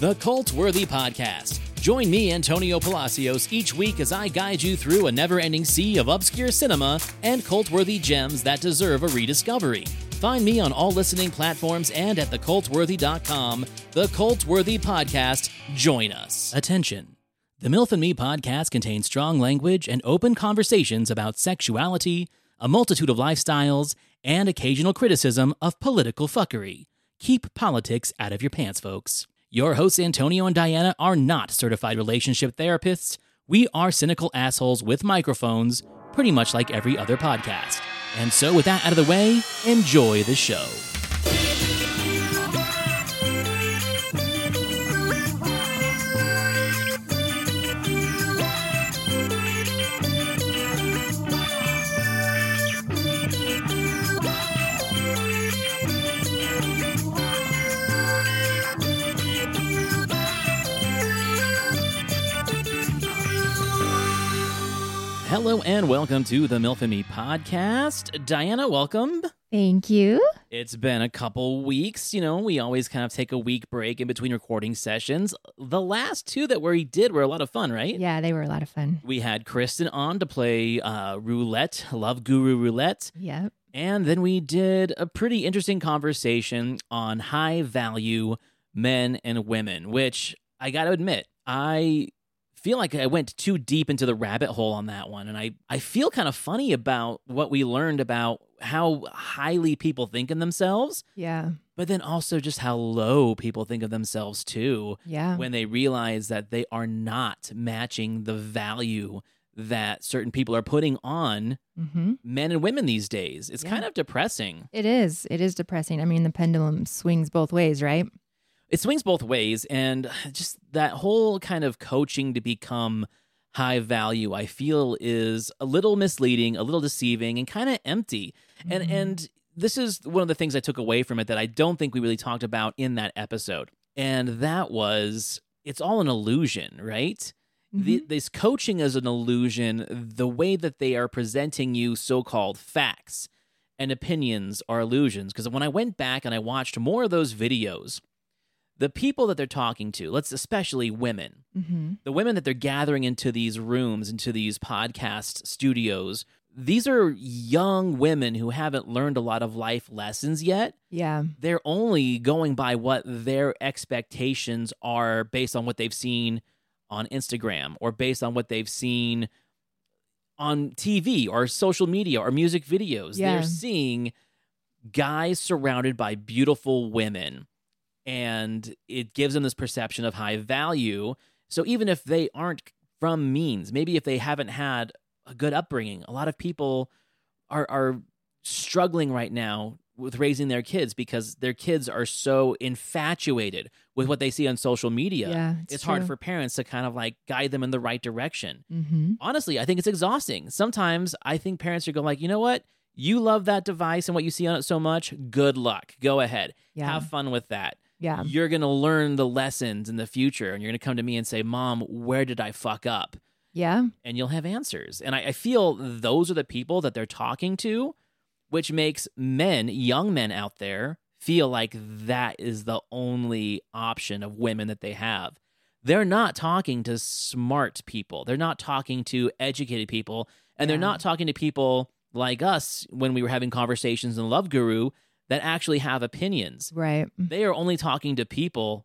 the Cult Worthy Podcast. Join me, Antonio Palacios, each week as I guide you through a never ending sea of obscure cinema and cult worthy gems that deserve a rediscovery. Find me on all listening platforms and at thecultworthy.com. The Cult Worthy Podcast. Join us. Attention. The MILF and Me podcast contains strong language and open conversations about sexuality, a multitude of lifestyles, and occasional criticism of political fuckery. Keep politics out of your pants, folks. Your hosts, Antonio and Dianna, are not certified relationship therapists. We are cynical assholes with microphones, pretty much like every other podcast. And so, with that out of the way, enjoy the show. Hello and welcome to the MILF and Me podcast. Dianna, welcome. Thank you. It's been a couple weeks. You know, we always kind of take a week break in between recording sessions. The last two that we did were a lot of fun, right? Yeah, they were a lot of fun. We had Kristen on to play uh, roulette, Love Guru Roulette. Yep. And then we did a pretty interesting conversation on high value men and women, which I got to admit, I feel like I went too deep into the rabbit hole on that one. And I, I feel kind of funny about what we learned about how highly people think in themselves, Yeah. but then also just how low people think of themselves too Yeah. when they realize that they are not matching the value that certain people are putting on hmm men and women these days. It's Yeah. kind of depressing. It is. It is depressing. I mean, the pendulum swings both ways, right? It swings both ways and just that whole kind of coaching to become high value i feel is a little misleading a little deceiving and kind of empty and Mhm. and this is one of the things i took away from it that i don't think we really talked about in that episode and that was it's all an illusion right the, Mhm. this coaching is an illusion the way that they are presenting you so-called facts and opinions are illusions because when i went back and i watched more of those videos the people that they're talking to let's especially women Mhm. the women that they're gathering into these rooms into these podcast studios these are young women who haven't learned a lot of life lessons yet Yeah. they're only going by what their expectations are based on what they've seen on Instagram or based on what they've seen on TV or social media or music videos. Yeah. They're seeing guys surrounded by beautiful women and it gives them this perception of high value. So even if they aren't from means, maybe if they haven't had a good upbringing, a lot of people are are struggling right now with raising their kids because their kids are so infatuated with what they see on social media. Yeah. It's, hard for parents to kind of like guide them in the right direction. hmm Honestly, I think it's exhausting. Sometimes I think parents are going like, you know what? You love that device and what you see on it so much. Good luck. Go ahead. Yeah. Have fun with that. Yeah. You're going to learn the lessons in the future and you're going to come to me and say, Mom, where did I fuck up? Yeah. and you'll have answers. And I, I feel those are the people that they're talking to, which makes men, young men out there, feel like that is the only option of women that they have. They're not talking to smart people. They're not talking to educated people. And they're not talking to people like us when we were having conversations in Love Guru that actually have opinions. Right. They are only talking to people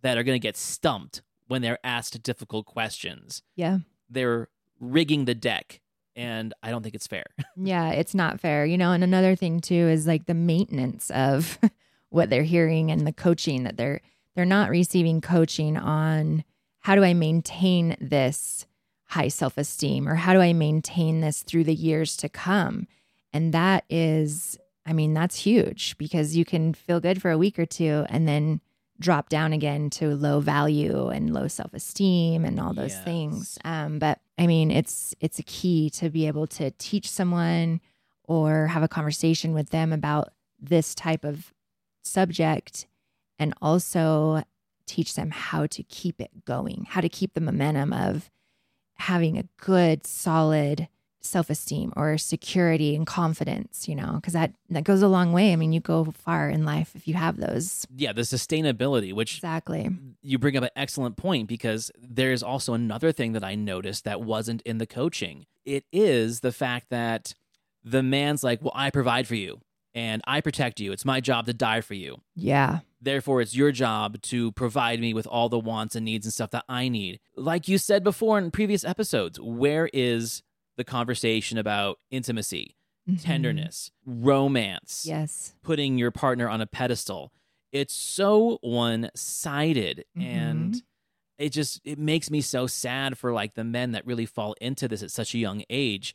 that are going to get stumped when they're asked difficult questions Yeah. they're rigging the deck and i don't think it's fair Yeah. It's not fair. You know, and another thing too is like the maintenance of what they're hearing and the coaching that they're they're not receiving coaching on how do I maintain this high self-esteem or how do I maintain this through the years to come? And that is I mean, that's huge because you can feel good for a week or two and then drop down again to low value and low self-esteem and all those Yes. things. Um, but I mean, it's it's a key to be able to teach someone or have a conversation with them about this type of subject and also teach them how to keep it going, how to keep the momentum of having a good, solid self-esteem or security and confidence, you know, because that that goes a long way. I mean, you go far in life if you have those. Yeah, the sustainability, which Exactly. you bring up an excellent point because there's also another thing that I noticed that wasn't in the coaching. It is the fact that the man's like, Well, I provide for you and I protect you. It's my job to die for you. Yeah. Therefore, it's your job to provide me with all the wants and needs and stuff that I need. Like you said before in previous episodes, where is the conversation about intimacy, Mhm. tenderness, romance, Yes. putting your partner on a pedestal? It's so one sided and it just it makes me so sad for like the men that really fall into this at such a young age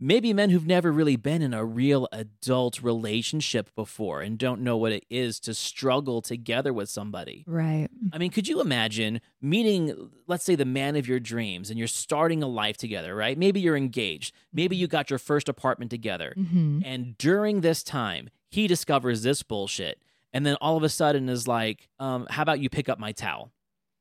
maybe men who've never really been in a real adult relationship before and don't know what it is to struggle together with somebody. Right. i mean could you imagine meeting let's say the man of your dreams and you're starting a life together right? Maybe you're engaged. Maybe you got your first apartment together. Hmm and during this time he discovers this bullshit and then all of a sudden is like um, how about you pick up my towel?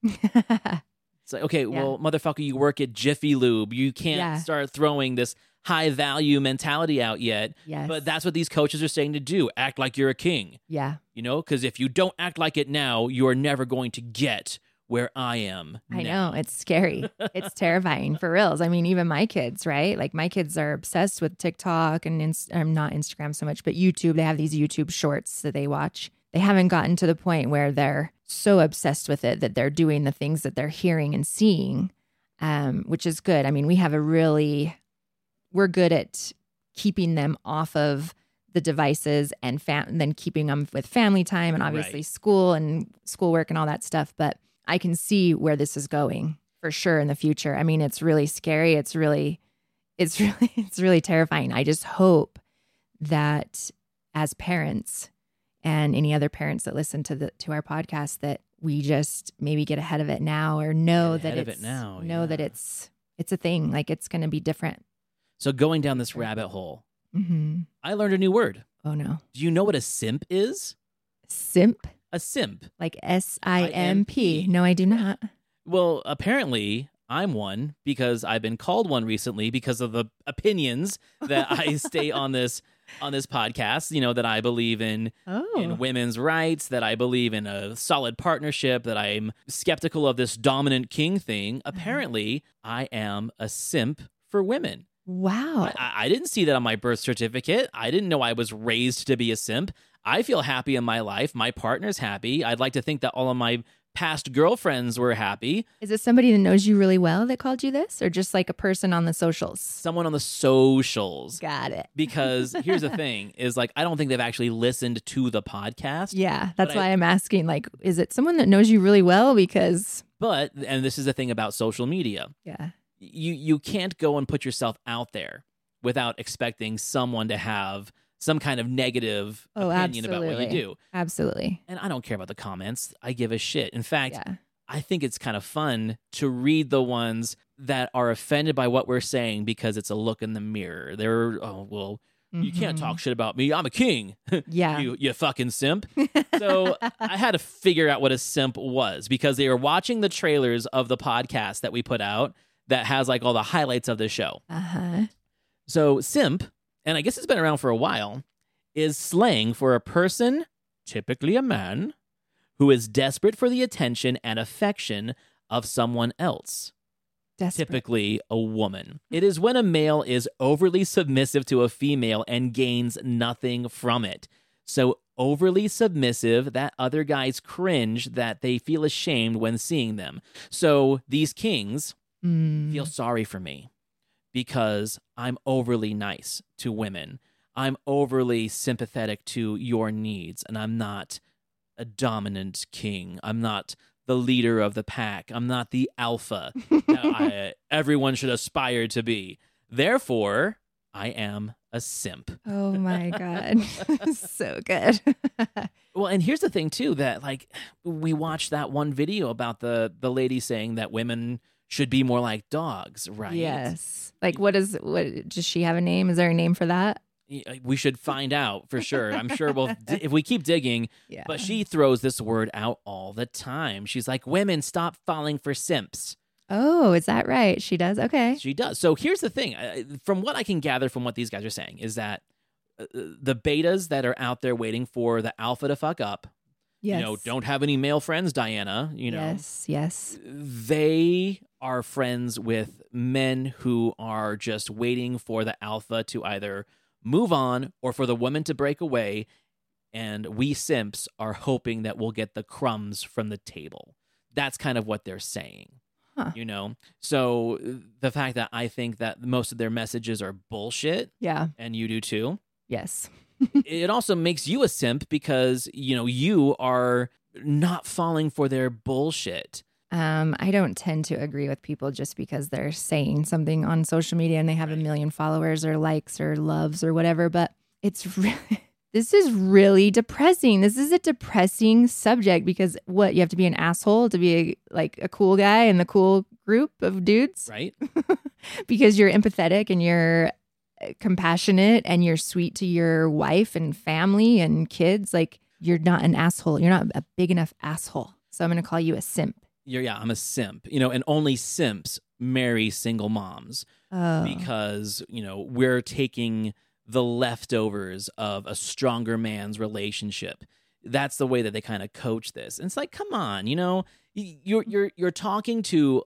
It's like, okay, well, motherfucker, you work at Jiffy Lube. You can't Yeah. start throwing this high value mentality out yet. yes. But that's what these coaches are saying to do. Act like you're a king, yeah. you know? Because if you don't act like it now, you are never going to get where I am. I now. know it's scary. it's terrifying for reals. I mean, even my kids, right? Like my kids are obsessed with TikTok and Inst- um, not Instagram so much, but YouTube. They have these YouTube shorts that they watch. They haven't gotten to the point where they're so obsessed with it that they're doing the things that they're hearing and seeing, um, which is good. I mean, we have a really, we're good at keeping them off of the devices and fam- then keeping them with family time and obviously Right. school and schoolwork and all that stuff. But I can see where this is going for sure in the future. I mean, it's really scary. It's really, it's really, it's really terrifying. I just hope that as parents and any other parents that listen to the to our podcast that we just maybe get ahead of it now or know Get that of it now, know that it's it's a thing like it's going to be different. So going down this rabbit hole, hmm I learned a new word. Oh no, Do you know what a simp is? simp A simp. like S I M P. No, I do not. Well, apparently I'm one because I've been called one recently because of the opinions that I state on this on this podcast, you know, that I believe in Oh, in women's rights, that I believe in a solid partnership, that I'm skeptical of this dominant king thing. Apparently, I am a simp for women. Wow. I- I, didn't see that on my birth certificate. I didn't know I was raised to be a simp. I feel happy in my life. My partner's happy. I'd like to think that all of my past girlfriends were happy. Is it somebody that knows you really well that called you this, or just like a person on the socials? Someone on the socials. Got it. Because here's the thing is like I don't think they've actually listened to the podcast. Yeah, that's But I- why I'm asking. Like, is it someone that knows you really well? Because But and this is the thing about social media. yeah, you you can't go and put yourself out there without expecting someone to have some kind of negative Oh, opinion about what you do. absolutely. And I don't care about the comments. I give a shit. In fact, Yeah, I think it's kind of fun to read the ones that are offended by what we're saying because it's a look in the mirror. They're oh well, you can't talk mm-hmm. shit about me. I'm a king. Yeah, you you fucking simp. So I had to figure out what a simp was because they were watching the trailers of the podcast that we put out that has like all the highlights of the show. uh huh. So simp, and I guess it's been around for a while, is slang for a person, typically a man, who is desperate for the attention and affection of someone else Desperate. typically a woman. It is when a male is overly submissive to a female and gains nothing from it. So overly submissive that other guys cringe that they feel ashamed when seeing them. So these kings Mm. feel sorry for me because I'm overly nice to women. I'm overly sympathetic to your needs and I'm not a dominant king. I'm not the leader of the pack. I'm not the alpha that I, everyone should aspire to be. Therefore, I am a simp. oh my god, so good. Well, and here's the thing too that like we watched that one video about the the lady saying that women should be more like dogs, right? Yes. Like, what is what? Does she have a name? Is there a name for that? We should find out for sure. I'm sure we'll if we keep digging, Yeah. but she throws this word out all the time. She's like, "Women stop falling for simps." Oh, is that right? She does. Okay. She does. So here's the thing uh, from what I can gather from what these guys are saying is that uh, the betas that are out there waiting for the alpha to fuck up, Yes. you know, don't have any male friends, Dianna, you know, Yes. Yes. they are friends with men who are just waiting for the alpha to either move on or for the woman to break away. And we simps are hoping that we'll get the crumbs from the table. That's kind of what they're saying. Huh. You know? So the fact that I think that most of their messages are bullshit, Yeah. and you do too, Yes. It also makes you a simp because, you know, you are not falling for their bullshit. Um, I don't tend to agree with people just because they're saying something on social media and they have a million followers or likes or loves or whatever. But it's really, this is really depressing. This is a depressing subject because what you have to be an asshole to be a, like a cool guy in the cool group of dudes Right? because you're empathetic and you're compassionate and you're sweet to your wife and family and kids. Like you're not an asshole. You're not a big enough asshole. So I'm going to call you a simp. You're, yeah, I'm a simp, you know, and only simps marry single moms Oh. because, you know, we're taking the leftovers of a stronger man's relationship. That's the way that they kind of coach this. And it's like, come on, you know, you're you're you're talking to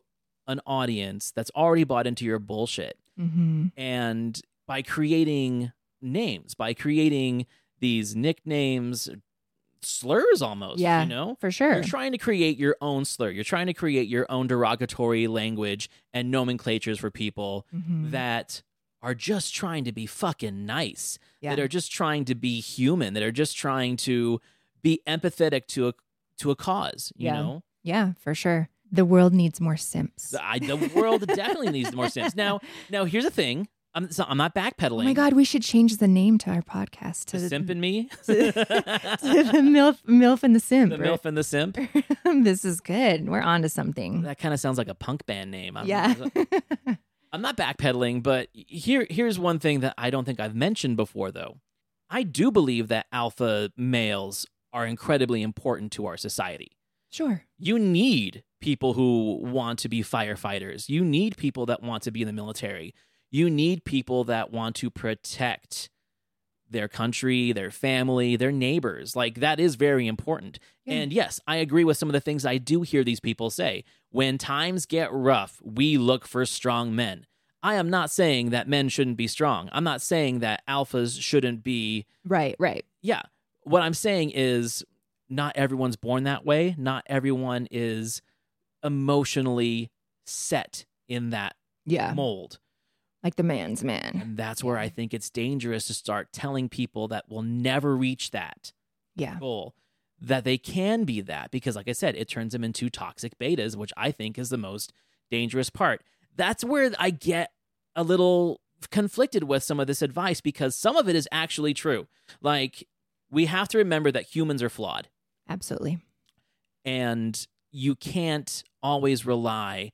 an audience that's already bought into your bullshit. hmm And by creating names, by creating these nicknames, slurs almost, Yeah. you know? For sure. You're trying to create your own slur. You're trying to create your own derogatory language and nomenclatures for people Mhm. that are just trying to be fucking nice, yeah. that are just trying to be human, that are just trying to be empathetic to a to a cause, you Yeah. know? yeah, for sure. The world needs more simps. The, I, the world definitely needs more simps. Now, now here's the thing. I'm so I'm not backpedaling. Oh my God, we should change the name to our podcast to The simp and me, to the MILF, MILF and the Simp. the right? milf and the simp. this is good. We're on to something. That kind of sounds like a punk band name. I'm, yeah. I'm not backpedaling, but here here's one thing that I don't think I've mentioned before though. I do believe that alpha males are incredibly important to our society. sure. You need people who want to be firefighters. You need people that want to be in the military. You need people that want to protect their country, their family, their neighbors. Like that is very important. Yeah. And yes, I agree with some of the things I do hear these people say. When times get rough, we look for strong men. I am not saying that men shouldn't be strong. I'm not saying that alphas shouldn't be Right, right. yeah. What I'm saying is not everyone's born that way. Not everyone is emotionally set in that Yeah. mold. Like the man's man. And that's where I think it's dangerous to start telling people that will never reach that Yeah. goal that they can be that because like I said, it turns them into toxic betas, which I think is the most dangerous part. That's where I get a little conflicted with some of this advice because some of it is actually true. Like we have to remember that humans are flawed Absolutely. and you can't always rely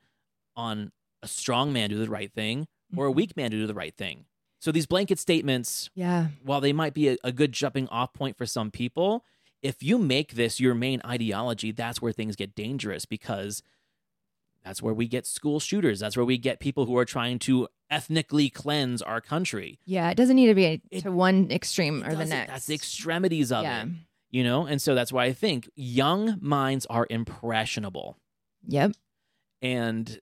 on a strong man to do the right thing or a Mhm. weak man to do the right thing. So these blanket statements Yeah. while they might be a, a good jumping off point for some people, if you make this your main ideology, that's where things get dangerous because that's where we get school shooters. That's where we get people who are trying to ethnically cleanse our country. Yeah. It doesn't need to be It- to one extreme or the next. That's the extremities of yeah. it, you know? And so that's why I think young minds are impressionable. Yep. And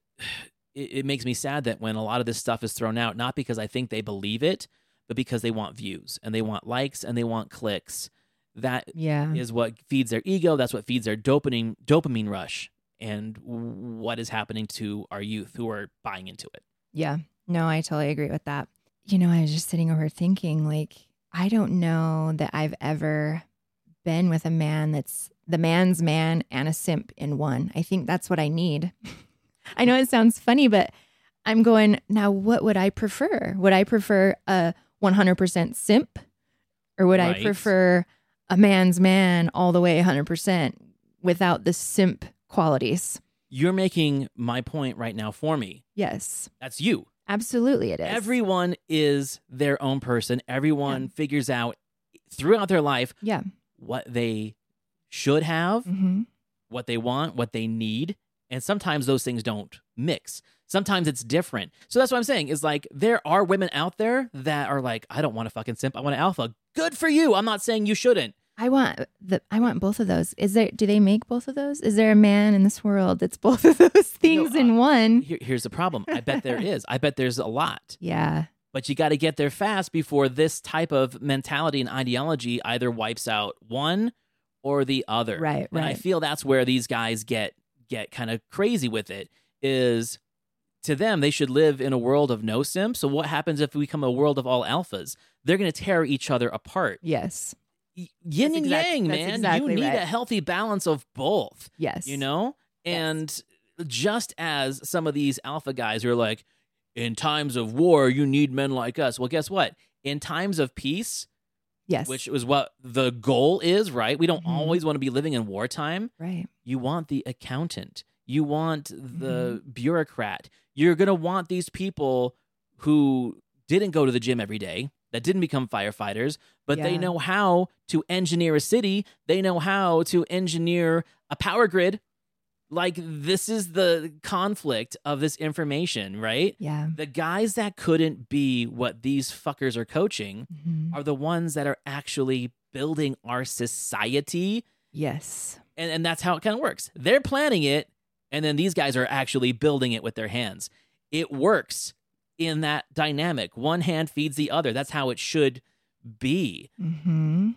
it, it makes me sad that when a lot of this stuff is thrown out, not because I think they believe it, but because they want views and they want likes and they want clicks. That Yeah. is what feeds their ego. That's what feeds their dopamine dopamine rush, and what is happening to our youth who are buying into it. Yeah. No, I totally agree with that. You know, I was just sitting over thinking, like, I don't know that I've ever been with a man that's the man's man and a simp in one. I think that's what I need. I know it sounds funny, but I'm going, now what would I prefer? Would I prefer a 100% simp or would I prefer a man's man all the way 100% without the simp qualities? You're making my point right now for me. Yes, That's you. absolutely it is. Everyone is their own person. Everyone figures out throughout their life yeah. what they should have, hmm what they want, what they need, And sometimes those things don't mix. Sometimes it's different. So that's what I'm saying is like there are women out there that are like, I don't want a fucking simp. I want an alpha. Good for you. I'm not saying you shouldn't. I want the I want both of those. Is there do they make both of those? Is there a man in this world that's both of those things uh, in one? Here, here's the problem. I bet there is. I bet there's a lot. Yeah. But you got to get there fast before this type of mentality and ideology either wipes out one or the other. Right, right. And I feel that's where these guys get get kind of crazy with it is to them they should live in a world of no simps. So what happens if we become a world of all alphas? They're going to tear each other apart. Yes. Yin That's and exact- yang, man. exactly you need right. a healthy balance of both Yes. you know Yes. and just as some of these alpha guys are like in times of war you need men like us well guess what in times of peace Yes. which is what the goal is right we don't Mhm. always want to be living in wartime right. you want the accountant you want the Mm-hmm. bureaucrat you're going to want these people who didn't go to the gym every day that didn't become firefighters but they know how to engineer a city they know how to engineer a power grid like this is the conflict of this information right Yeah. the guys that couldn't be what these fuckers are coaching Mhm. are the ones that are actually building our society Yes. and, and that's how it kind of works. They're planning it, and then these guys are actually building it with their hands. It works in that dynamic. One hand feeds the other. That's how it should be. Mm-hmm.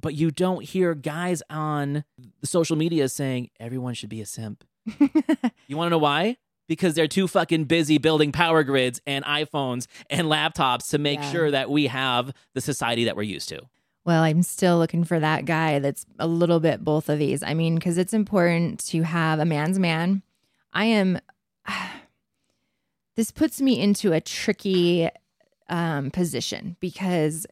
But you don't hear guys on social media saying everyone should be a simp. You want to know why? Because they're too fucking busy building power grids and iPhones and laptops to make Yeah. sure that we have the society that we're used to. Well, I'm still looking for that guy that's a little bit both of these. I mean, because it's important to have a man's man. I am. This puts me into a tricky um, position because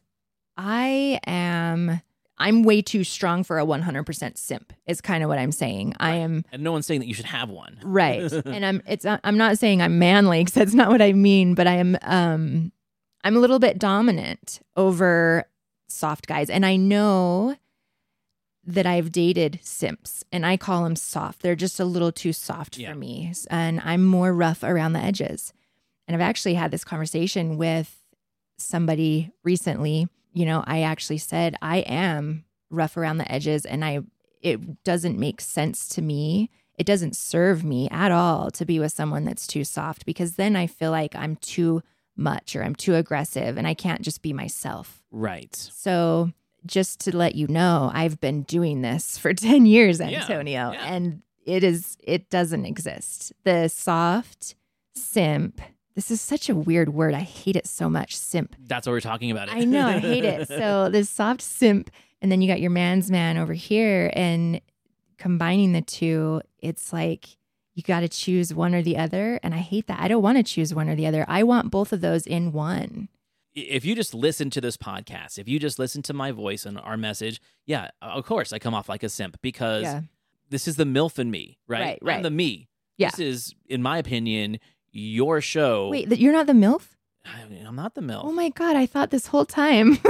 I am. I'm way too strong for a 100% simp. Is kind of what I'm saying. I am And no one's saying that you should have one. right, and I'm. It's. I'm not saying I'm manly because that's not what I mean. But I am. Um, I'm a little bit dominant over soft guys. And I know that I've dated simps and I call them soft. They're just a little too soft Yeah. for me. And I'm more rough around the edges. And I've actually had this conversation with somebody recently. You know, I actually said I am rough around the edges and I it doesn't make sense to me. It doesn't serve me at all to be with someone that's too soft because then I feel like I'm too much or I'm too aggressive and I can't just be myself. Right. So, just to let you know, I've been doing this for 10 years, Yeah, Antonio, yeah. and it is it doesn't exist. The soft simp. This is such a weird word. I hate it so much. Simp. That's what we're talking about. It. I know, I hate it. So, this soft simp and then you got your man's man over here and combining the two, it's like you got to choose one or the other, and I hate that. I don't want to choose one or the other. I want both of those in one. if you just listen to this podcast, if you just listen to my voice and our message, yeah, of course I come off like a simp because Yeah. this is the MILF in me, right? Right, I'm right. the me. Yeah. This is, in my opinion, your show. Wait, you're not the MILF? I mean, I'm not the MILF. Oh my God, I thought this whole time.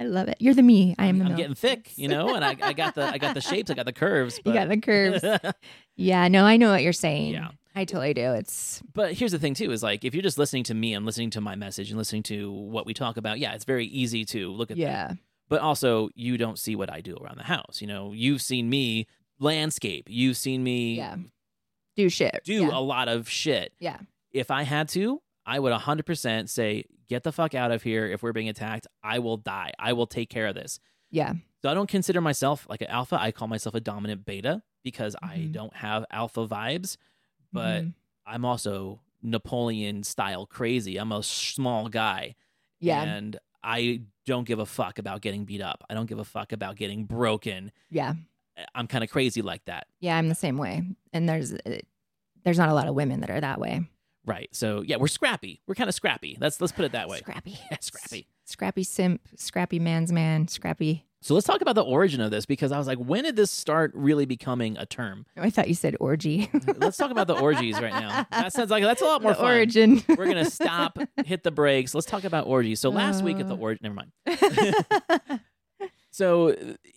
I love it. You're the me. I am the I'm MILF. getting thick, you know, and I, I got the I got the shapes, I got the curves. You But, got the curves. yeah, no, I know what you're saying. Yeah. I totally do. It's but here's the thing too: is like if you're just listening to me and listening to my message and listening to what we talk about, yeah, it's very easy to look at that. yeah. but also you don't see what I do around the house. You know, you've seen me landscape, you've seen me Yeah. Do shit. do yeah. a lot of shit. yeah. If I had to, I would 100% say, get the fuck out of here. If we're being attacked, I will die. I will take care of this. Yeah. So I don't consider myself like an alpha. I call myself a dominant beta because I Mhm. don't have alpha vibes, but Mhm. I'm also Napoleon style crazy. I'm a small guy. yeah. And I don't give a fuck about getting beat up. I don't give a fuck about getting broken. yeah. I'm kind of crazy like that. Yeah. I'm the same way. And there's uh, there's not a lot of women that are that way. Right. So yeah, we're scrappy. We're kind of scrappy. Let's let's put it that way. Scrappy. Yeah, scrappy. Scrappy simp. Scrappy man's man. Scrappy. So let's talk about the origin of this because I was like, when did this start really becoming a term? I thought you said orgy. let's talk about the orgies right now. That sounds like that's a lot more the fun. origin. We're gonna stop, hit the brakes. Let's talk about orgies. So last week at the Uh. orgy, never mind. So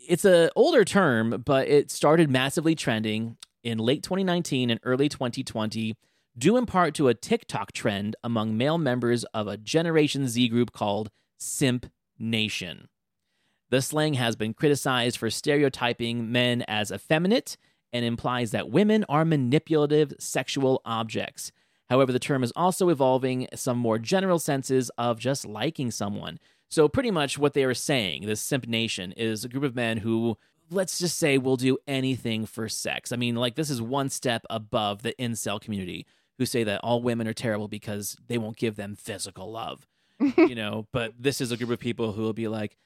it's an older term, but it started massively trending in late 2019 and early 2020, due in part to a TikTok trend among male members of a Generation Z group called Simp Nation. The slang has been criticized for stereotyping men as effeminate and implies that women are manipulative sexual objects. However, the term is also evolving some more general senses of just liking someone. So, pretty much what they are saying, this simp nation, is a group of men who, let's just say, will do anything for sex. I mean, like, this is one step above the incel community who say that all women are terrible because they won't give them physical love, you know? But this is a group of people who will be like,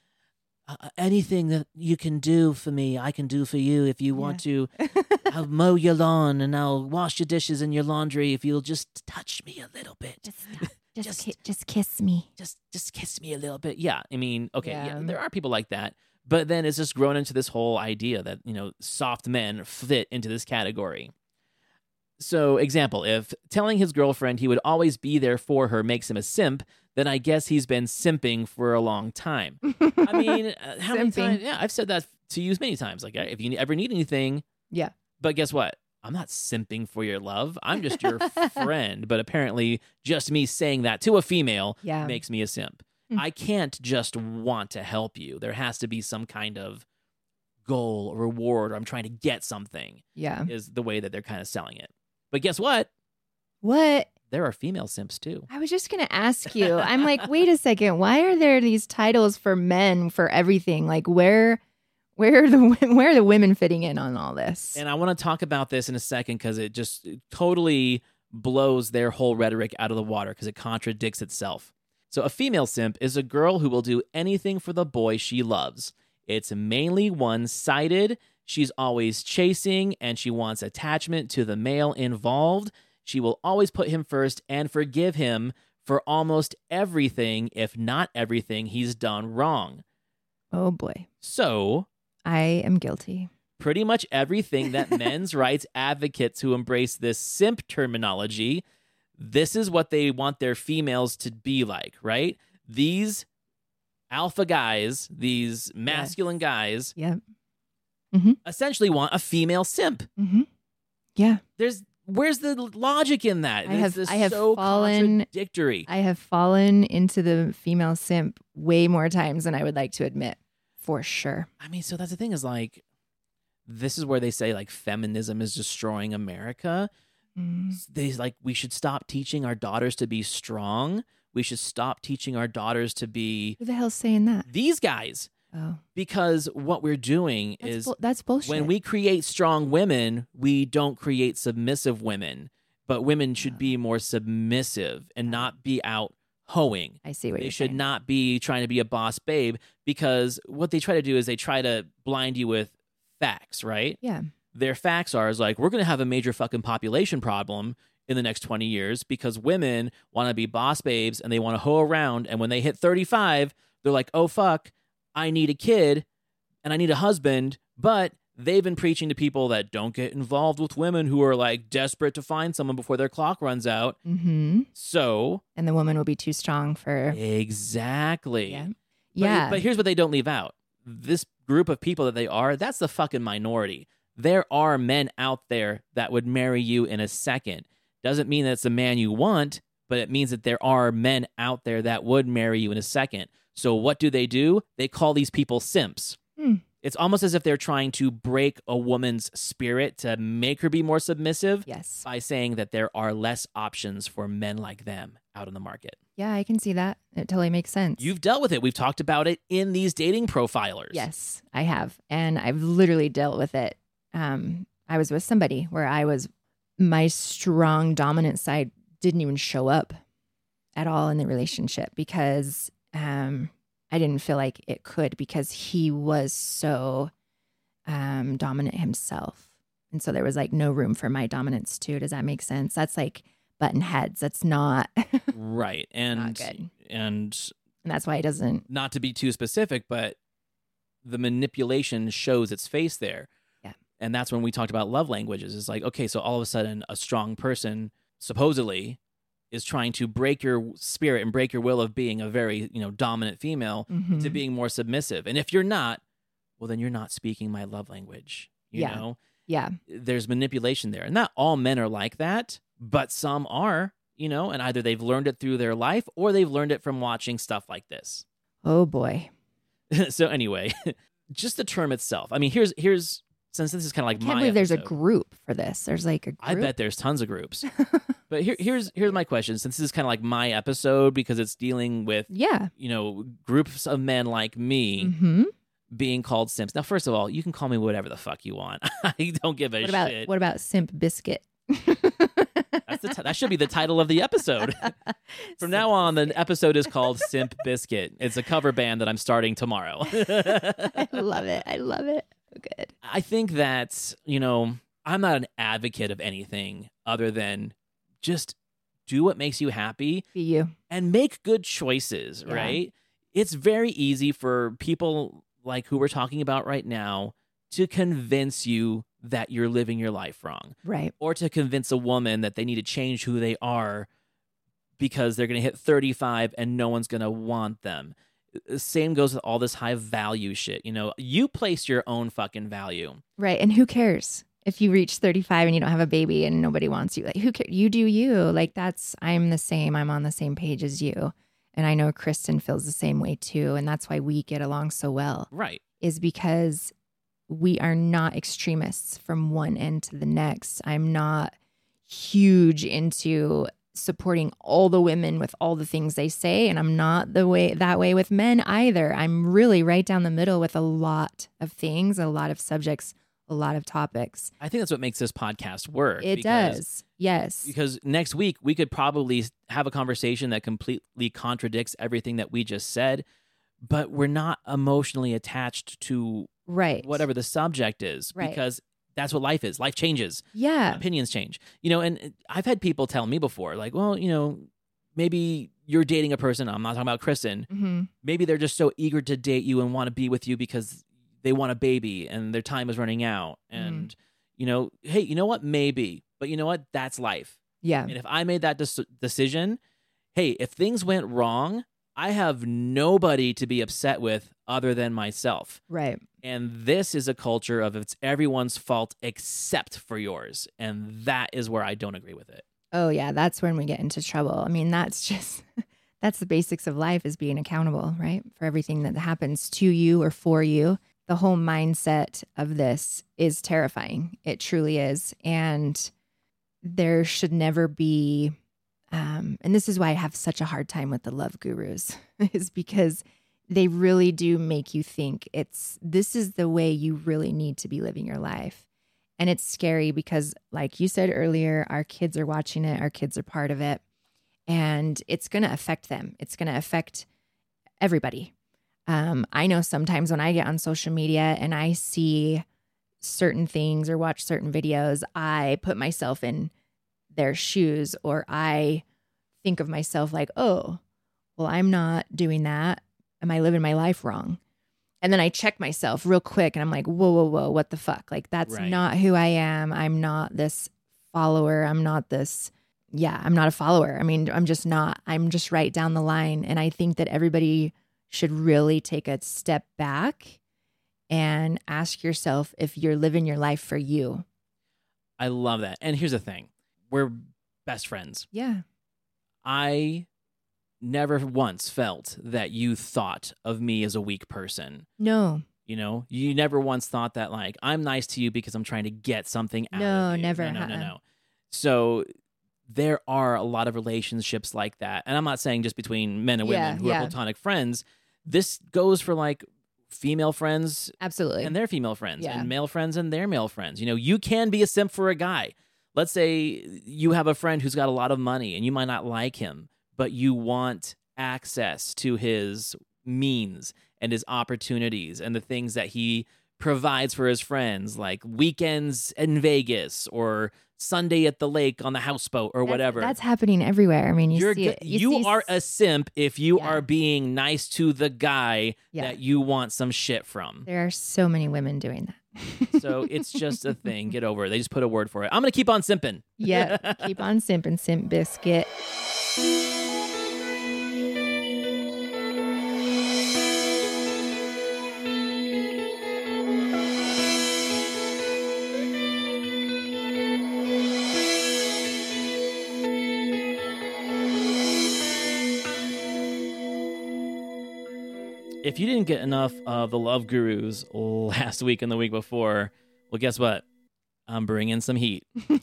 "Uh, anything that you can do for me, I can do for you. If you want to, I'll mow your lawn and I'll wash your dishes and your laundry if you'll just touch me a little bit. Just, just, Just- ki- just kiss me. Just just kiss me a little bit. Yeah. I mean, okay, yeah, Yeah. there are people like that. But then it's just grown into this whole idea that, you know, soft men fit into this category. So, example, if telling his girlfriend he would always be there for her makes him a simp, then I guess he's been simping for a long time. I mean, uh, how many Simping. times? Yeah, I've said that to you many times. Like, if you ever need anything, Yeah. but guess what? I'm not simping for your love. I'm just your friend. But apparently, just me saying that to a female Yeah. makes me a simp. Mm. I can't just want to help you. There has to be some kind of goal or reward, or I'm trying to get something, Yeah. is the way that they're kind of selling it. But guess what? What? There are female simps too. I was just going to ask you. I'm like, wait a second. Why are there these titles for men for everything? Like, where, where are the where are the women fitting in on all this? And I want to talk about this in a second because it just totally blows their whole rhetoric out of the water because it contradicts itself. So, a female simp is a girl who will do anything for the boy she loves. It's mainly one sided. She's always chasing and she wants attachment to the male involved. She will always put him first and forgive him for almost everything, if not everything, he's done wrong. oh boy, So, I am guilty. pretty much everything that men's rights advocates who embrace this simp terminology, this is what they want their females to be like, right? These alpha guys, these masculine guys, Yep. Essentially want a female simp. Mm-hmm. Yeah. There's where's the logic in that? I have- I have so fallen- contradictory. I have fallen into the female simp way more times than I would like to admit, for sure. I mean, so that's the thing is like, this is where they say like feminism is destroying America. Mm. they like we should stop teaching our daughters to be strong. We should stop teaching our daughters to be Who the hell's saying that? these guys Oh, because what we're doing that's, is bull- that's bullshit. when we create strong women, we don't create submissive women. But women should be more submissive and oh. not be out hoeing. I see what They should saying. not be trying to be a boss babe because what they try to do is they try to blind you with facts, right? Yeah. their facts are is like we're going to have a major fucking population problem in the next 20 years because women want to be boss babes and they want to hoe around and when they hit 35 they're like oh fuck i need a kid and i need a husband but they've been preaching to people that don't get involved with women who are like desperate to find someone before their clock runs out Mm-hmm. so And the woman will be too strong for. exactly Yeah. But- Yeah. But, here's what they don't leave out. This group of people that they are, that's the fucking minority. There are men out there that would marry you in a second. Doesn't mean that it's the man you want, but it means that there are men out there that would marry you in a second. So what do they do? They call these people simps. Hmm. It's almost as if they're trying to break a woman's spirit to make her be more submissive yes. by saying that there are less options for men like them out in the market. Yeah, I can see that. It totally makes sense. You've dealt with it. We've talked about it in these dating profilers. Yes, I have. And I've literally dealt with it. Um, I was with somebody where I was, my strong dominant side didn't even show up at all in the relationship because um, I didn't feel like it could because he was so um, dominant himself. And so there was like no room for my dominance too. Does that make sense? That's like button heads. That's not, and Right. And good. and that's why it doesn't. not to be too specific, but the manipulation shows its face there. Yeah. And that's when we talked about love languages. It's like, okay, so all of a sudden a strong person supposedly is trying to break your spirit and break your will of being a very, you know, dominant female to Mhm. being more submissive. And if you're not, well then you're not speaking my love language, you Yeah. know? Yeah. there's manipulation there. And not all men are like that, but some are, you know, and either they've learned it through their life or they've learned it from watching stuff like this. Oh boy. so anyway, just the term itself. I mean, here's here's since this is kind of like I can't my believe there's a group for this. There's like a group. I bet there's tons of groups. but here, here's here's my question. Since this is kind of like my episode because it's dealing with Yeah. you know groups of men like me hmm being called simps. Now, first of all, you can call me whatever the fuck you want. I don't give a What about shit. what about Simp Bizkit? That's the ti- that should be the title of the episode. From now on, the episode is called Simp Bizkit. It's a cover band that I'm starting tomorrow. I love it. I love it. Good. I think that, you know, I'm not an advocate of anything other than just do what makes you happy Be you. and make good choices, Yeah. right? It's very easy for people like who we're talking about right now to convince you that you're living your life wrong Right. or to convince a woman that they need to change who they are because they're going to hit 35 and no one's going to want them. The Same goes with all this high value shit. You know, you place your own fucking value. Right. And who cares if you reach 35 and you don't have a baby and nobody wants you? Like, who cares? You do you. Like, that's, I'm the same. I'm on the same page as you. And I know Kristen feels the same way too. And that's why we get along so well, Right. is because we are not extremists from one end to the next. I'm not huge into supporting all the women with all the things they say and I'm not the way that way with men either. I'm really right down the middle with a lot of things, a lot of subjects, a lot of topics. I think that's what makes this podcast work. It because- does. Yes. Because next week we could probably have a conversation that completely contradicts everything that we just said, but we're not emotionally attached to right. whatever the subject is Right. because that's what life is. Life changes. Yeah. opinions change. You know, and I've had people tell me before, like, well, you know, maybe you're dating a person. I'm not talking about Kristen. hmm Maybe they're just so eager to date you and want to be with you because they want a baby and their time is running out. Mm-hmm. And, you know, hey, you know what? Maybe. But you know what? That's life. Yeah. And if I made that des- decision, hey, if things went wrong, I have nobody to be upset with other than myself. Right. And this is a culture of it's everyone's fault except for yours. And that is where I don't agree with it. Oh yeah, that's when we get into trouble. I mean, that's just that's the basics of life is being accountable, right? For everything that happens to you or for you. The whole mindset of this is terrifying. It truly is. And there should never be um and this is why I have such a hard time with the love gurus is because they really do make you think it's this is the way you really need to be living your life. And it's scary because, like you said earlier, our kids are watching it, our kids are part of it, and it's going to affect them. It's going to affect everybody. Um, I know sometimes when I get on social media and I see certain things or watch certain videos, I put myself in their shoes or I think of myself like, oh, well, I'm not doing that. Am I living my life wrong? And then I check myself real quick and I'm like, whoa, whoa, whoa, what the fuck? Like, that's Right. not who I am. I'm not this follower. I'm not this, yeah, I'm not a follower. I mean, I'm just not. I'm just right down the line. And I think that everybody should really take a step back and ask yourself if you're living your life for you. I love that. And here's the thing we're best friends. Yeah. I never once felt that you thought of me as a weak person. No, You know, you never once thought that like I'm nice to you because I'm trying to get something out No, of you. never, No, never. no, no, uh-uh. no. So there are a lot of relationships like that, and I'm not saying just between men and women Yeah, who yeah. are platonic friends. This goes for like female friends absolutely. and their female friends, Yeah. and male friends and their male friends. You know, you can be a simp for a guy. Let's say you have a friend who's got a lot of money, and you might not like him, but you want access to his means and his opportunities and the things that he provides for his friends, like weekends in Vegas or Sunday at the lake on the houseboat or That's- whatever. That's happening everywhere. I mean, you You're see it. you, see are a simp if you Yeah. are being nice to the guy Yeah. that you want some shit from. There are so many women doing that. So it's just a thing. Get over it. They just put a word for it. I'm gonna keep on simping. yeah. Keep on simping, simp bizkit. If you didn't get enough of the Love Gurus last week and the week before, well, guess what? I'm bringing some heat. you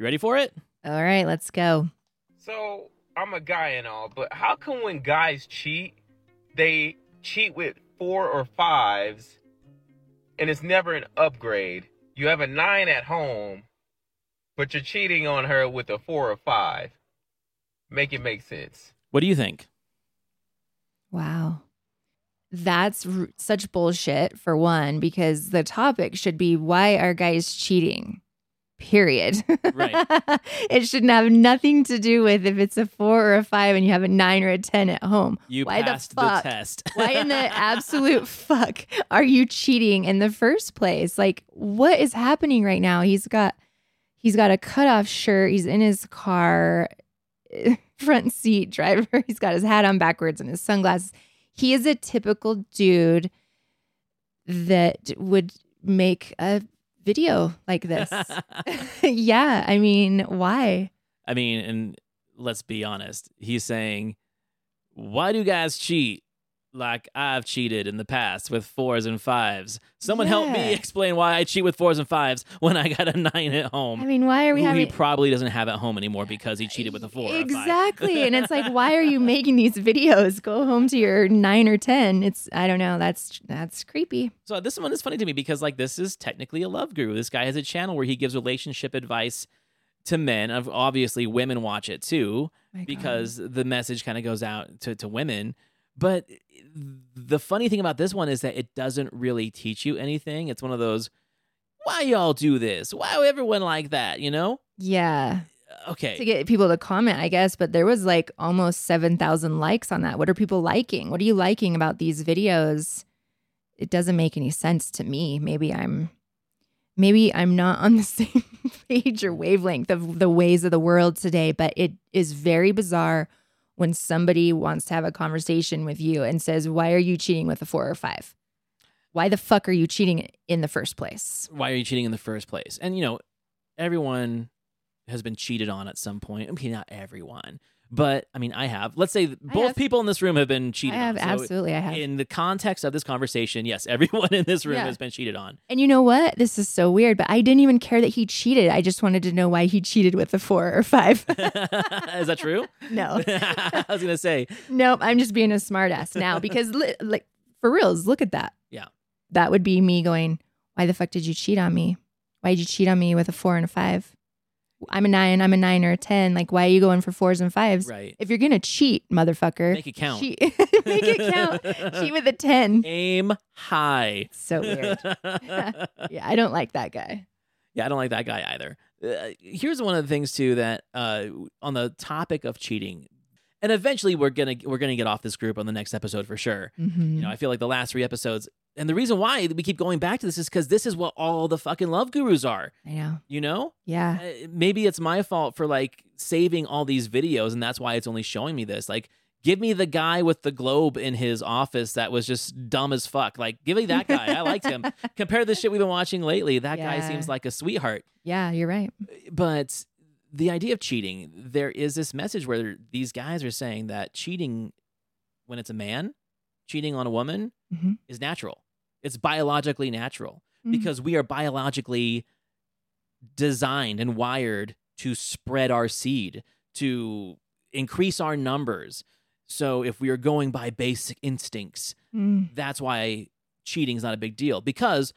ready for it? All right, let's go. So I'm a guy and all, but how come when guys cheat, they cheat with four or fives, and it's never an upgrade? You have a nine at home, but you're cheating on her with a four or five. Make it make sense. What do you think? Wow. That's r- such bullshit for one, because the topic should be why are guys cheating? Period. Right. it shouldn't have nothing to do with if it's a four or a five and you have a nine or a 10 at home. You Why the passed the, fuck? test. Why in the absolute fuck are you cheating in the first place? Like, what is happening right now? He's got he's got a cutoff shirt. He's in his car, front seat driver. He's got his hat on backwards and his sunglasses. He is a typical dude that would make a video like this. yeah, I mean, why? I mean, and let's be honest. He's saying, "Why do guys cheat?" Like I've cheated in the past with fours and fives. Someone help me explain why I cheat with fours and fives when I got a nine at home. I mean, why are we who having he probably doesn't have at home anymore because he cheated with a four. or a five. Exactly. and it's like, why are you making these videos? Go home to your nine or ten. It's I don't know. That's that's creepy. So this one is funny to me because like this is technically a love guru. This guy has a channel where he gives relationship advice to men. Of obviously women watch it too My God. because the message kind of goes out to, to women. But eh, the funny thing about this one is that it doesn't really teach you anything. It's one of those, why y'all do this? Why everyone like that? You know? yeah, eh, Okay. to get people to comment, I guess. But there was like almost seven thousand likes on that. What are people liking? What are you liking about these videos? It doesn't make any sense to me. Maybe I'm, maybe I'm not on the same page or wavelength of the ways of the world today. But it is very bizarre when somebody wants to have a conversation with you and says, "Why are you cheating with a four or five? Why the fuck are you cheating in the first place?" Why are you cheating in the first place? And you know, everyone has been cheated on at some point. I mean, not everyone, but I mean, I have. Let's say both have. people in this room have been cheated I have on. So absolutely, I have. in the context of this conversation, yes, everyone in this room Yeah. has been cheated on. And you know what? This is so weird, but I didn't even care that he cheated. I just wanted to know why he cheated with a four or five. Is that true? no, I was gonna say, nope. I'm just being a smartass now because, li- like, for reals, look at that. Yeah. That would be me going, why the fuck did you cheat on me? Why did you cheat on me with a four and a five? I'm a nine, I'm a nine or a 10. Like, why are you going for fours and fives? right? If you're going to cheat, motherfucker, Make it count. cheat, make it count. cheat with a 10. Aim high. So weird. Yeah, I don't like that guy. Yeah, I don't like that guy either. Uh, here's one of the things too that uh, on the topic of cheating, and eventually we're gonna we're gonna get off this group on the next episode for sure. Mhm. You know, I feel like the last three episodes, and the reason why we keep going back to this is because this is what all the fucking love gurus are. I know. You know, Yeah. Uh, maybe it's my fault for like saving all these videos, and that's why it's only showing me this. Like, give me the guy with the globe in his office that was just dumb as fuck. Like, give me that guy. I liked him. Compare the shit we've been watching lately. That guy seems like a sweetheart. Yeah, you're right. But the idea of cheating, there is this message where these guys are saying that cheating, when it's a man, cheating on a woman, Mhm. is natural. It's biologically natural Mm. because we are biologically designed and wired to spread our seed, to increase our numbers. So if we are going by basic instincts, Mm. that's why cheating is not a big deal because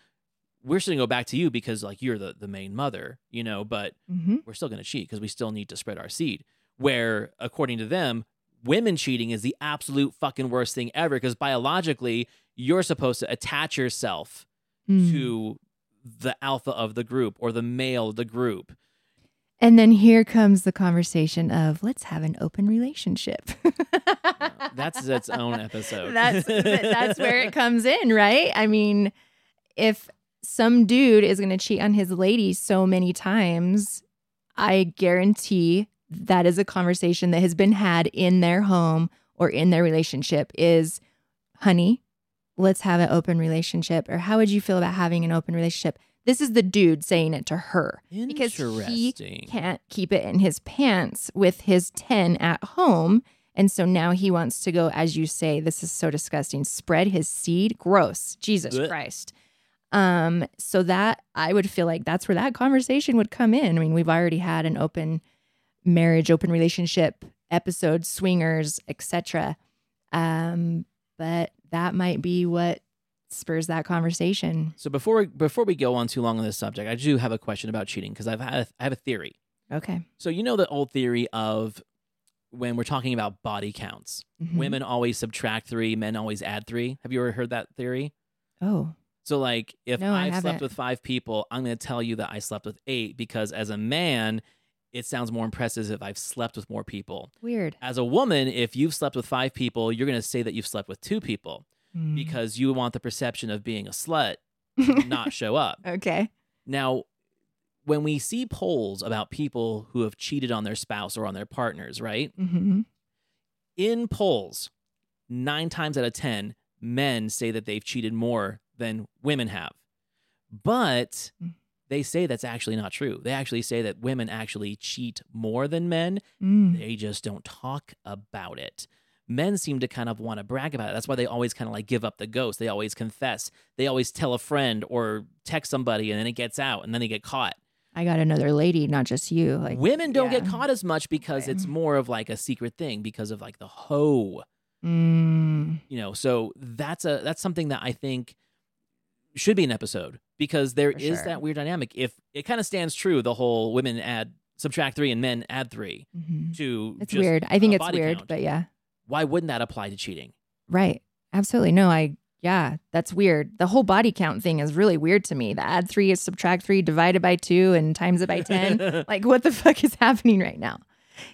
we're still gonna go back to you because like you're the, the main mother, you know, but hmm we're still gonna cheat because we still need to spread our seed. Where according to them, women cheating is the absolute fucking worst thing ever because biologically you're supposed to attach yourself Mm. to the alpha of the group or the male of the group. And then here comes the conversation of let's have an open relationship. That's its own episode. that's that's where it comes in, right? I mean, if some dude is going to cheat on his lady so many times, I guarantee that is a conversation that has been had in their home or in their relationship is honey, let's have an open relationship or how would you feel about having an open relationship? This is the dude saying it to her because he can't keep it in his pants with his 10 at home And so now he wants to go, as you say, this is so disgusting, spread his seed. Gross. Jesus Blech. Christ. Um, so that I would feel like that's where that conversation would come in. I mean, we've already had an open marriage, open relationship episode, swingers, etc. Um, but that might be what spurs that conversation. So before before we go on too long on this subject, I do have a question about cheating because I've had I have a theory. Okay. So you know the old theory of when we're talking about body counts, Mhm. women always subtract three, men always add three. Have you ever heard that theory? Oh, So like if No, I I've slept with five people, I'm going to tell you that I slept with eight because as a man, it sounds more impressive if I've slept with more people. weird. As a woman, if you've slept with five people, you're going to say that you've slept with two people Mm. because you want the perception of being a slut not show up. okay. Now, when we see polls about people who have cheated on their spouse or on their partners, right? hmm In polls, nine times out of 10, men say that they've cheated more than women have. But Mm. They say that's actually not true. They actually say that women actually cheat more than men. Mm. They just don't talk about it. Men seem to kind of want to brag about it. That's why they always kind of like give up the ghost. They always confess. They always tell a friend or text somebody and then it gets out and then they get caught. I got another lady, not just you. Like Women don't get caught as much because Right. it's more of like a secret thing because of like the hoe, Mm. you know. So that's a that's something that I think should be an episode because there For is sure. that weird dynamic. If it kind of stands true, the whole women add subtract three and men add three Mhm. to It's just weird. I think it's weird, count. but yeah. Why wouldn't that apply to cheating? Right. Absolutely. No, I yeah, that's weird. The whole body count thing is really weird to me. The add three is subtract three divided by two and times it by ten. like what the fuck is happening right now?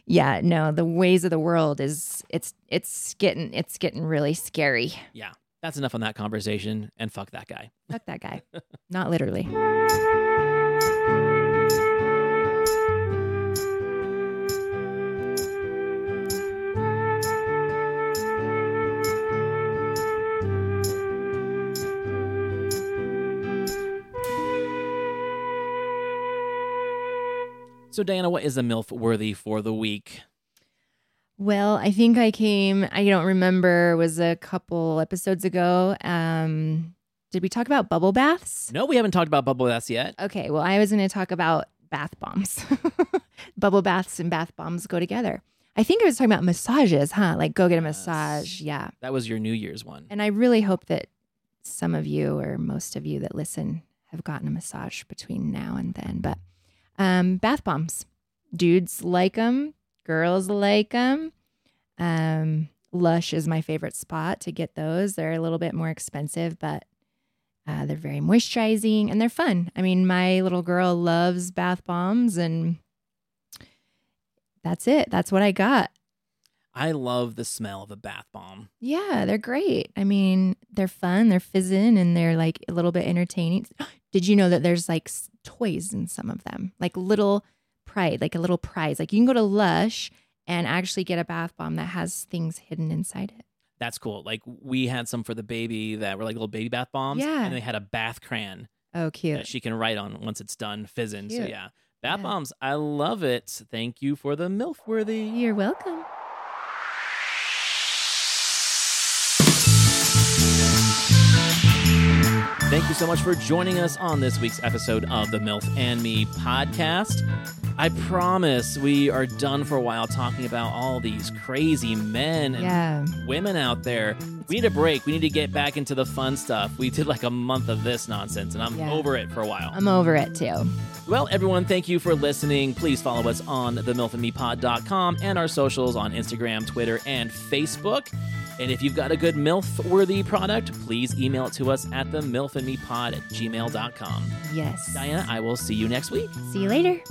Yeah, no, the ways of the world is it's it's getting it's getting really scary. yeah, that's enough on that conversation. And fuck that guy. Fuck that guy. Not literally. So Dianna, what is a MILF worthy for the week? Well, I think I came, I don't remember, was a couple episodes ago. Um, did we talk about bubble baths? No, we haven't talked about bubble baths yet. Okay, well, I was going to talk about bath bombs. bubble baths and bath bombs go together. I think I was talking about massages, huh? Like go get a Yes. massage. Yeah. That was your New Year's one. And I really hope that some of you or most of you that listen have gotten a massage between now and then. But um, bath bombs, dudes like them, girls like them. Um, Lush is my favorite spot to get those. They're a little bit more expensive, but uh, they're very moisturizing and they're fun. I mean, my little girl loves bath bombs, and that's it. That's what I got. I love the smell of a bath bomb. Yeah, they're great. I mean, they're fun, they're fizzing, and they're like a little bit entertaining. Did you know that there's like toys in some of them, like little pride, like a little prize? Like you can go to Lush and actually get a bath bomb that has things hidden inside it. That's cool. Like we had some for the baby that were like little baby bath bombs. Yeah. And they had a bath crayon Oh, cute. that she can write on once it's done fizzing. So yeah. Bath Yeah. bombs. I love it. Thank you for the MILF worthy. You're welcome. Thank you so much for joining us on this week's episode of the MILF and Me podcast. I promise we are done for a while talking about all these crazy men and Yeah. women out there. We need a break. We need to get back into the fun stuff. We did like a month of this nonsense, and I'm Yeah. over it for a while. I'm over it too. Well, everyone, thank you for listening. Please follow us on the milfandmepod.com and our socials on Instagram, Twitter, and Facebook. And if you've got a good MILF worthy product, please email it to us at the milfandmepod at gmail.com. Yes. Dianna, I will see you next week. See you later.